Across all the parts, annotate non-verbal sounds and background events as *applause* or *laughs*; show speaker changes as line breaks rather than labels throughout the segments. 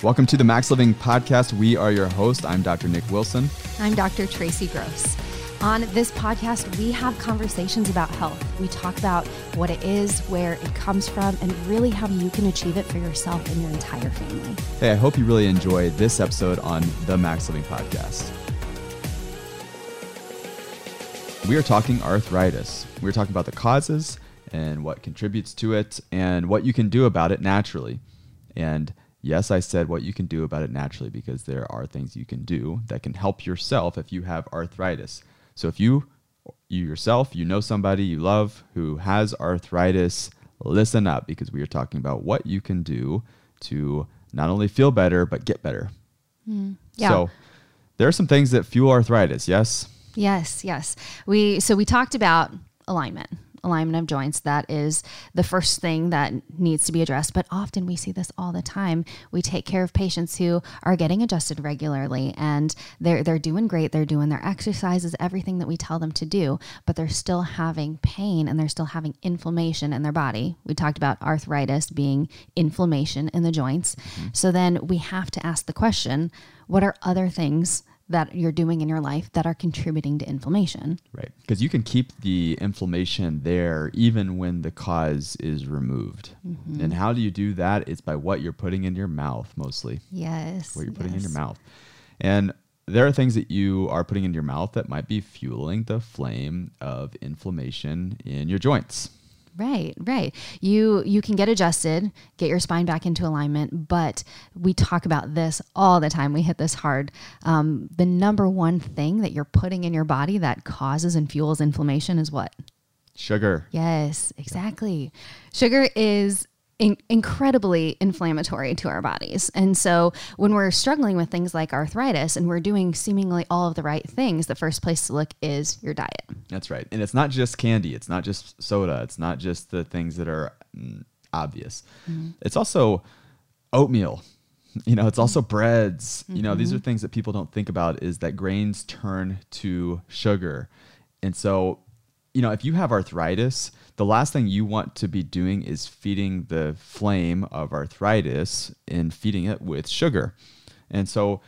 Welcome to the Max Living Podcast. We are your host. I'm Dr. Nick Wilson.
I'm Dr. Tracy Gross. On this podcast, we have conversations about health. We talk about what it is, where it comes from, and really how you can achieve it for yourself and your entire family.
Hey, I hope you really enjoy this episode on the Max Living Podcast. We are talking arthritis. We're talking about the causes and what contributes to it and what you can do about it naturally. And Yes, I said what you can do about it naturally because there are things you can do that can help yourself if you have arthritis. So if you you yourself, you know somebody you love who has arthritis, listen up because we are talking about what you can do to not only feel better but get better. Mm, yeah. So there are some things that fuel arthritis, yes?
Yes, yes. We so we talked about alignment alignment of joints. That is the first thing that needs to be addressed. But often we see this all the time. We take care of patients who are getting adjusted regularly and they're they're doing great. They're doing their exercises, everything that we tell them to do, but they're still having pain and they're still having inflammation in their body. We talked about arthritis being inflammation in the joints. Mm-hmm. So then we have to ask the question, what are other things that you're doing in your life that are contributing to inflammation.
Right. Because you can keep the inflammation there even when the cause is removed. Mm-hmm. And how do you do that? It's by what you're putting in your mouth mostly.
Yes.
What you're putting
yes.
in your mouth. And there are things that you are putting in your mouth that might be fueling the flame of inflammation in your joints.
Right, right. You you can get adjusted, get your spine back into alignment, but we talk about this all the time. We hit this hard. Um, the number one thing that you're putting in your body that causes and fuels inflammation is what?
Sugar.
Yes, exactly. Sugar is in- incredibly inflammatory to our bodies. And so when we're struggling with things like arthritis and we're doing seemingly all of the right things, the first place to look is your diet.
That's right. And it's not just candy, it's not just soda, it's not just the things that are mm, obvious. Mm-hmm. It's also oatmeal. *laughs* You know, it's also breads. Mm-hmm. You know, these are mm-hmm. things that people don't think about is that grains turn to sugar. And so, you know, if you have arthritis, the last thing you want to be doing is feeding the flame of arthritis and feeding it with sugar. And so,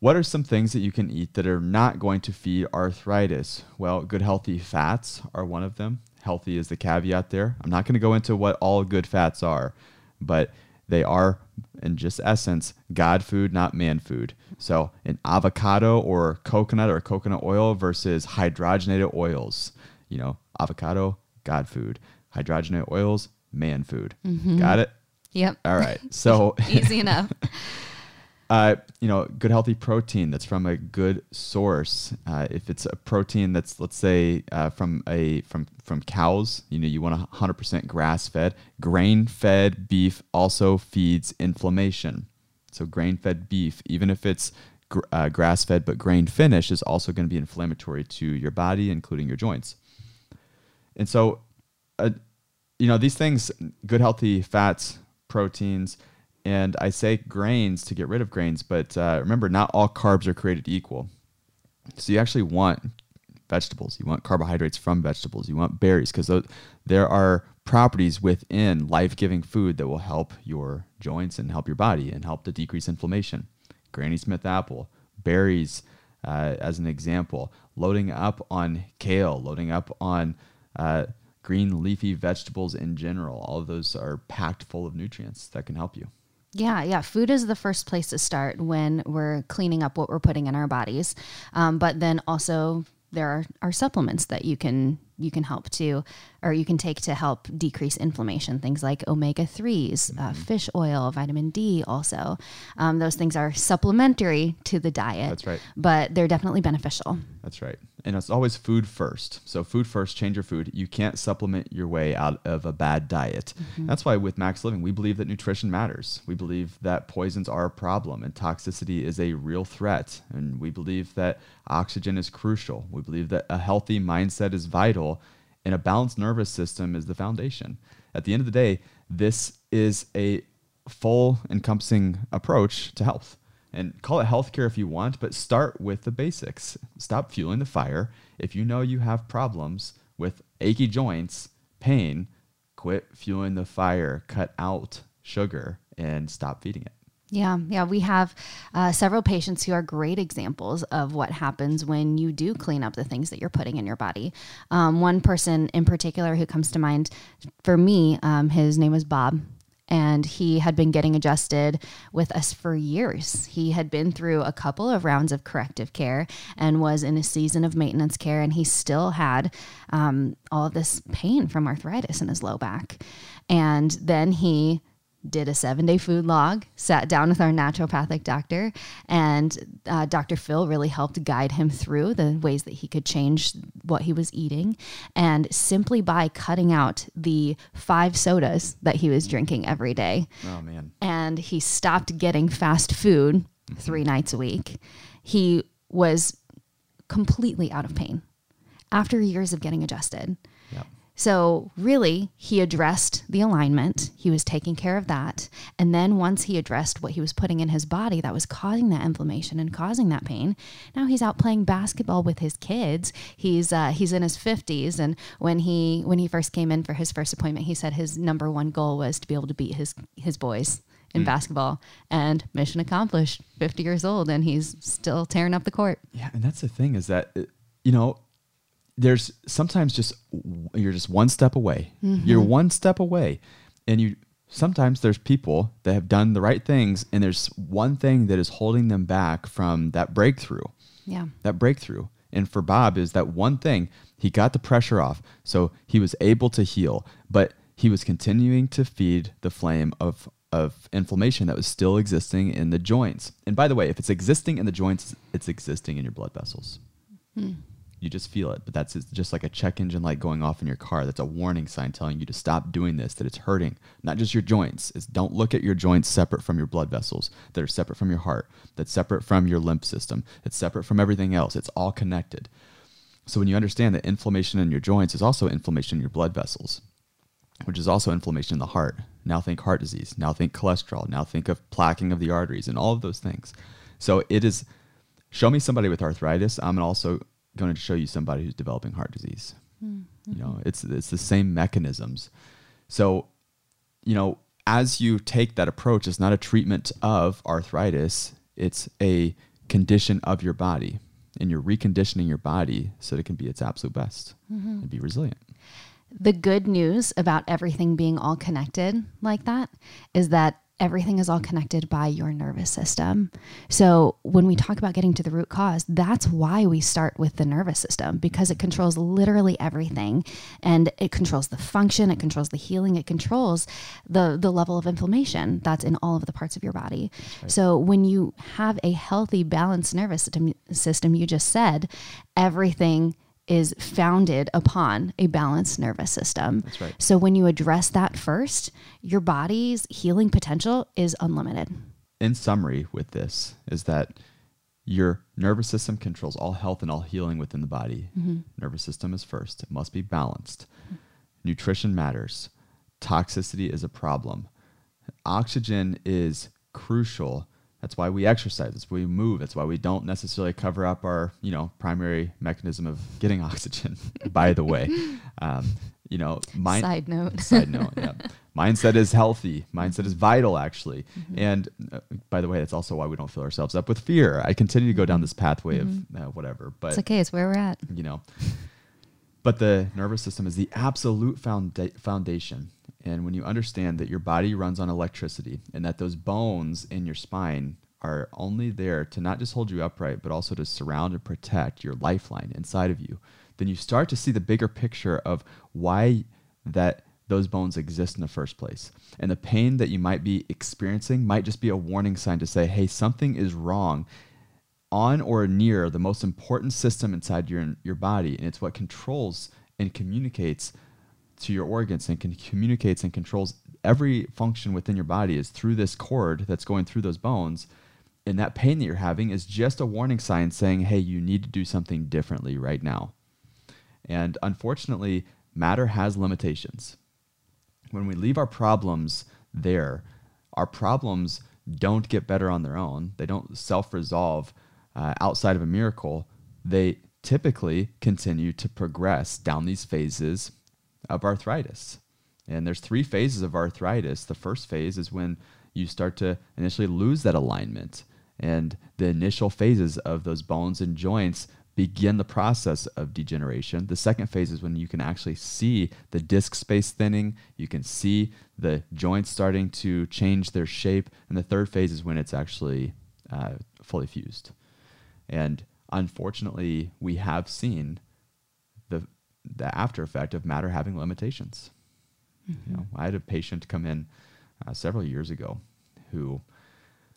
what are some things that you can eat that are not going to feed arthritis? Well, good healthy fats are one of them. Healthy is the caveat there. I'm not going to go into what all good fats are, but they are, in just essence, God food, not man food. So, an avocado or coconut or coconut oil versus hydrogenated oils. You know, avocado, God food. Hydrogenated oils, man food. Mm-hmm. Got it?
Yep.
All right. *laughs* So
easy *laughs* enough.
Uh, you know, good healthy protein that's from a good source. Uh, if it's a protein that's, let's say, uh, from a from from cows, you know, you want 100% grass fed. Grain fed beef also feeds inflammation. So grain fed beef, even if it's gr- uh, grass fed but grain finished, is also going to be inflammatory to your body, including your joints. And so, uh, you know, these things, good healthy fats, proteins, and I say grains to get rid of grains, but uh, remember, not all carbs are created equal. So you actually want vegetables. You want carbohydrates from vegetables. You want berries because there are properties within life giving food that will help your joints and help your body and help to decrease inflammation. Granny Smith apple, berries, uh, as an example, loading up on kale, loading up on uh, green leafy vegetables in general. All of those are packed full of nutrients that can help you.
Yeah, yeah. Food is the first place to start when we're cleaning up what we're putting in our bodies. Um, but then also, there are, are supplements that you can you can help to, or you can take to help decrease inflammation. Things like omega 3s, uh, mm-hmm. uh, fish oil, vitamin D, also. Um, those things are supplementary to the diet.
That's right.
But they're definitely beneficial.
That's right. And it's always food first. So, food first, change your food. You can't supplement your way out of a bad diet. Mm-hmm. That's why with Max Living, we believe that nutrition matters. We believe that poisons are a problem and toxicity is a real threat. And we believe that oxygen is crucial. We believe that a healthy mindset is vital and a balanced nervous system is the foundation. At the end of the day, this is a full encompassing approach to health. And call it healthcare if you want, but start with the basics. Stop fueling the fire. If you know you have problems with achy joints, pain, quit fueling the fire, cut out sugar, and stop feeding it.
Yeah, yeah, we have uh, several patients who are great examples of what happens when you do clean up the things that you're putting in your body. Um, one person in particular who comes to mind for me, um, his name was Bob, and he had been getting adjusted with us for years. He had been through a couple of rounds of corrective care and was in a season of maintenance care, and he still had um, all of this pain from arthritis in his low back. And then he did a seven day food log, sat down with our naturopathic doctor, and uh, Dr. Phil really helped guide him through the ways that he could change what he was eating. And simply by cutting out the five sodas that he was drinking every day,
Oh man.
and he stopped getting fast food three nights a week, he was completely out of pain after years of getting adjusted.
Yep.
So, really, he addressed the alignment. He was taking care of that. And then, once he addressed what he was putting in his body that was causing that inflammation and causing that pain, now he's out playing basketball with his kids. He's uh, he's in his fifties, and when he when he first came in for his first appointment, he said his number one goal was to be able to beat his his boys in basketball. And mission accomplished. Fifty years old, and he's still tearing up the court.
Yeah, and that's the thing is that you know, there's sometimes just you're just one step away. You're mm-hmm. one step away, and you sometimes there's people that have done the right things, and there's one thing that is holding them back from that breakthrough.
Yeah.
That breakthrough, and for Bob is that one thing he got the pressure off, so he was able to heal, but he was continuing to feed the flame of of inflammation that was still existing in the joints. And by the way, if it's existing in the joints, it's existing in your blood vessels. Hmm. You just feel it, but that's just like a check engine light going off in your car. That's a warning sign telling you to stop doing this, that it's hurting. Not just your joints. It's don't look at your joints separate from your blood vessels, that are separate from your heart, that's separate from your lymph system, it's separate from everything else. It's all connected. So when you understand that inflammation in your joints is also inflammation in your blood vessels, which is also inflammation in the heart. Now think heart disease. Now think cholesterol. Now think of plaquing of the arteries and all of those things. So it is show me somebody with arthritis. I'm also going to show you somebody who's developing heart disease. Hmm, you know, it's it's the same mechanisms. So, you know, as you take that approach, it's not a treatment of arthritis. It's a condition of your body, and you're reconditioning your body so that it can be its absolute best mm-hmm. and be resilient.
The good news about everything being all connected like that is that everything is all connected by your nervous system. So, when we talk about getting to the root cause, that's why we start with the nervous system because it controls literally everything and it controls the function, it controls the healing, it controls the the level of inflammation that's in all of the parts of your body. So, when you have a healthy balanced nervous system, system you just said, everything is founded upon a balanced nervous system.
That's right.
So when you address that first, your body's healing potential is unlimited.
in summary with this is that your nervous system controls all health and all healing within the body. Mm-hmm. Nervous system is first. It must be balanced. Nutrition matters. Toxicity is a problem. Oxygen is crucial. That's why we exercise. That's why we move. That's why we don't necessarily cover up our, you know, primary mechanism of getting *laughs* oxygen. by the way, um, you know, mind,
Side note. *laughs*
side note yeah mindset is healthy mindset is vital actually and uh, by the way that's also why we don't fill ourselves up with fear i continue to go down this pathway of uh, whatever but
It's okay. It's where we're at.
you know but the nervous system is the absolute founda- foundation and when you understand that your body runs on electricity and that those bones in your spine are only there to not just hold you upright but also to surround and protect your lifeline inside of you then you start to see the bigger picture of why that those bones exist in the first place. And the pain that you might be experiencing might just be a warning sign to say hey something is wrong on or near the most important system inside your your body. And it's what controls and communicates to your organs and can communicates and controls every function within your body is through this cord that's going through those bones and that pain that you're having is just a warning sign saying hey you need to do something differently right now and unfortunately matter has limitations when we leave our problems there, our problems don't get better on their own. They don't self resolve uh, outside of a miracle. They typically continue to progress down these phases of arthritis. And there's three phases of arthritis. The first phase is when you start to initially lose that alignment. And the initial phases of those bones and joints begin the process of degeneration. The second phase is when you can actually see the disc space thinning, you can see the joints starting to change their shape. And the third phase is when it's actually uh, fully fused. And unfortunately, we have seen the, after effect of matter having limitations. Mm-hmm. You know, I had a patient come in uh, several years ago who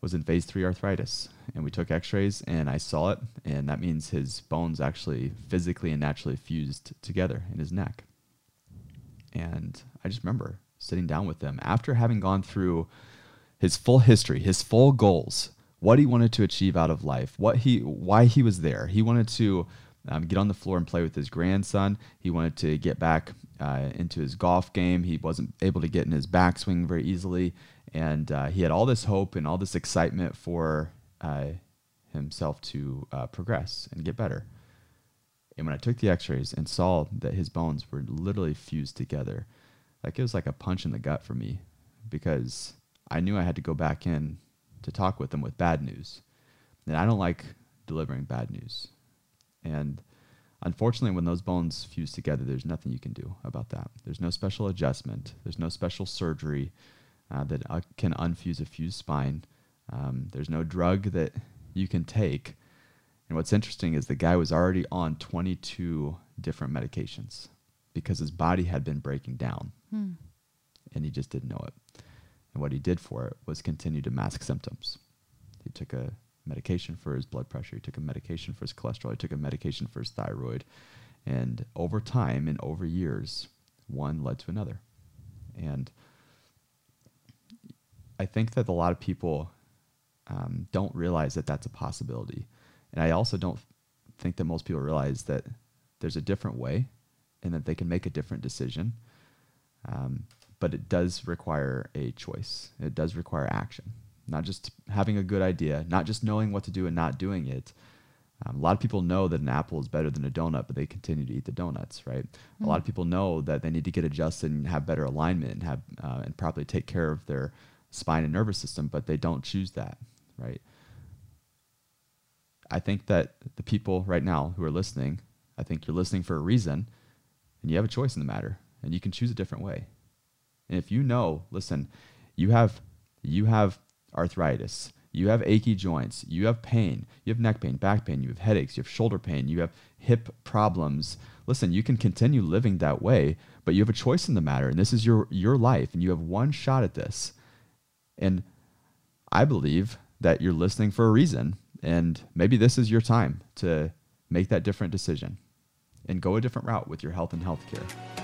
was in phase three arthritis, and we took X-rays, and I saw it, and that means his bones actually physically and naturally fused together in his neck. And I just remember sitting down with him after having gone through his full history, his full goals, what he wanted to achieve out of life, what he, why he was there. He wanted to um, get on the floor and play with his grandson. He wanted to get back uh, into his golf game. He wasn't able to get in his backswing very easily, and uh, he had all this hope and all this excitement for uh, himself to uh, progress and get better. And when I took the X-rays and saw that his bones were literally fused together, like it was like a punch in the gut for me, because I knew I had to go back in to talk with him with bad news, and I don't like delivering bad news. And unfortunately, when those bones fuse together, there's nothing you can do about that. There's no special adjustment. There's no special surgery uh, that uh, can unfuse a fused spine. Um, there's no drug that you can take. And what's interesting is the guy was already on 22 different medications because his body had been breaking down hmm. and he just didn't know it. And what he did for it was continue to mask symptoms. He took a medication for his blood pressure. He took a medication for his cholesterol. He took a medication for his thyroid. And over time and over years, one led to another. And I think that a lot of people um, don't realize that that's a possibility. And I also don't think that most people realize that there's a different way and that they can make a different decision. Um, but it does require a choice, it does require action not just having a good idea, not just knowing what to do and not doing it. Um, a lot of people know that an apple is better than a donut, but they continue to eat the donuts, right? Mm-hmm. A lot of people know that they need to get adjusted and have better alignment and have uh, and properly take care of their spine and nervous system, but they don't choose that, right? I think that the people right now who are listening, I think you're listening for a reason, and you have a choice in the matter, and you can choose a different way. And if you know, listen, you have you have arthritis, you have achy joints, you have pain, you have neck pain, back pain, you have headaches, you have shoulder pain, you have hip problems. Listen, you can continue living that way, but you have a choice in the matter, and this is your your life, and you have one shot at this. And I believe that you're listening for a reason, and maybe this is your time to make that different decision and go a different route with your health and healthcare.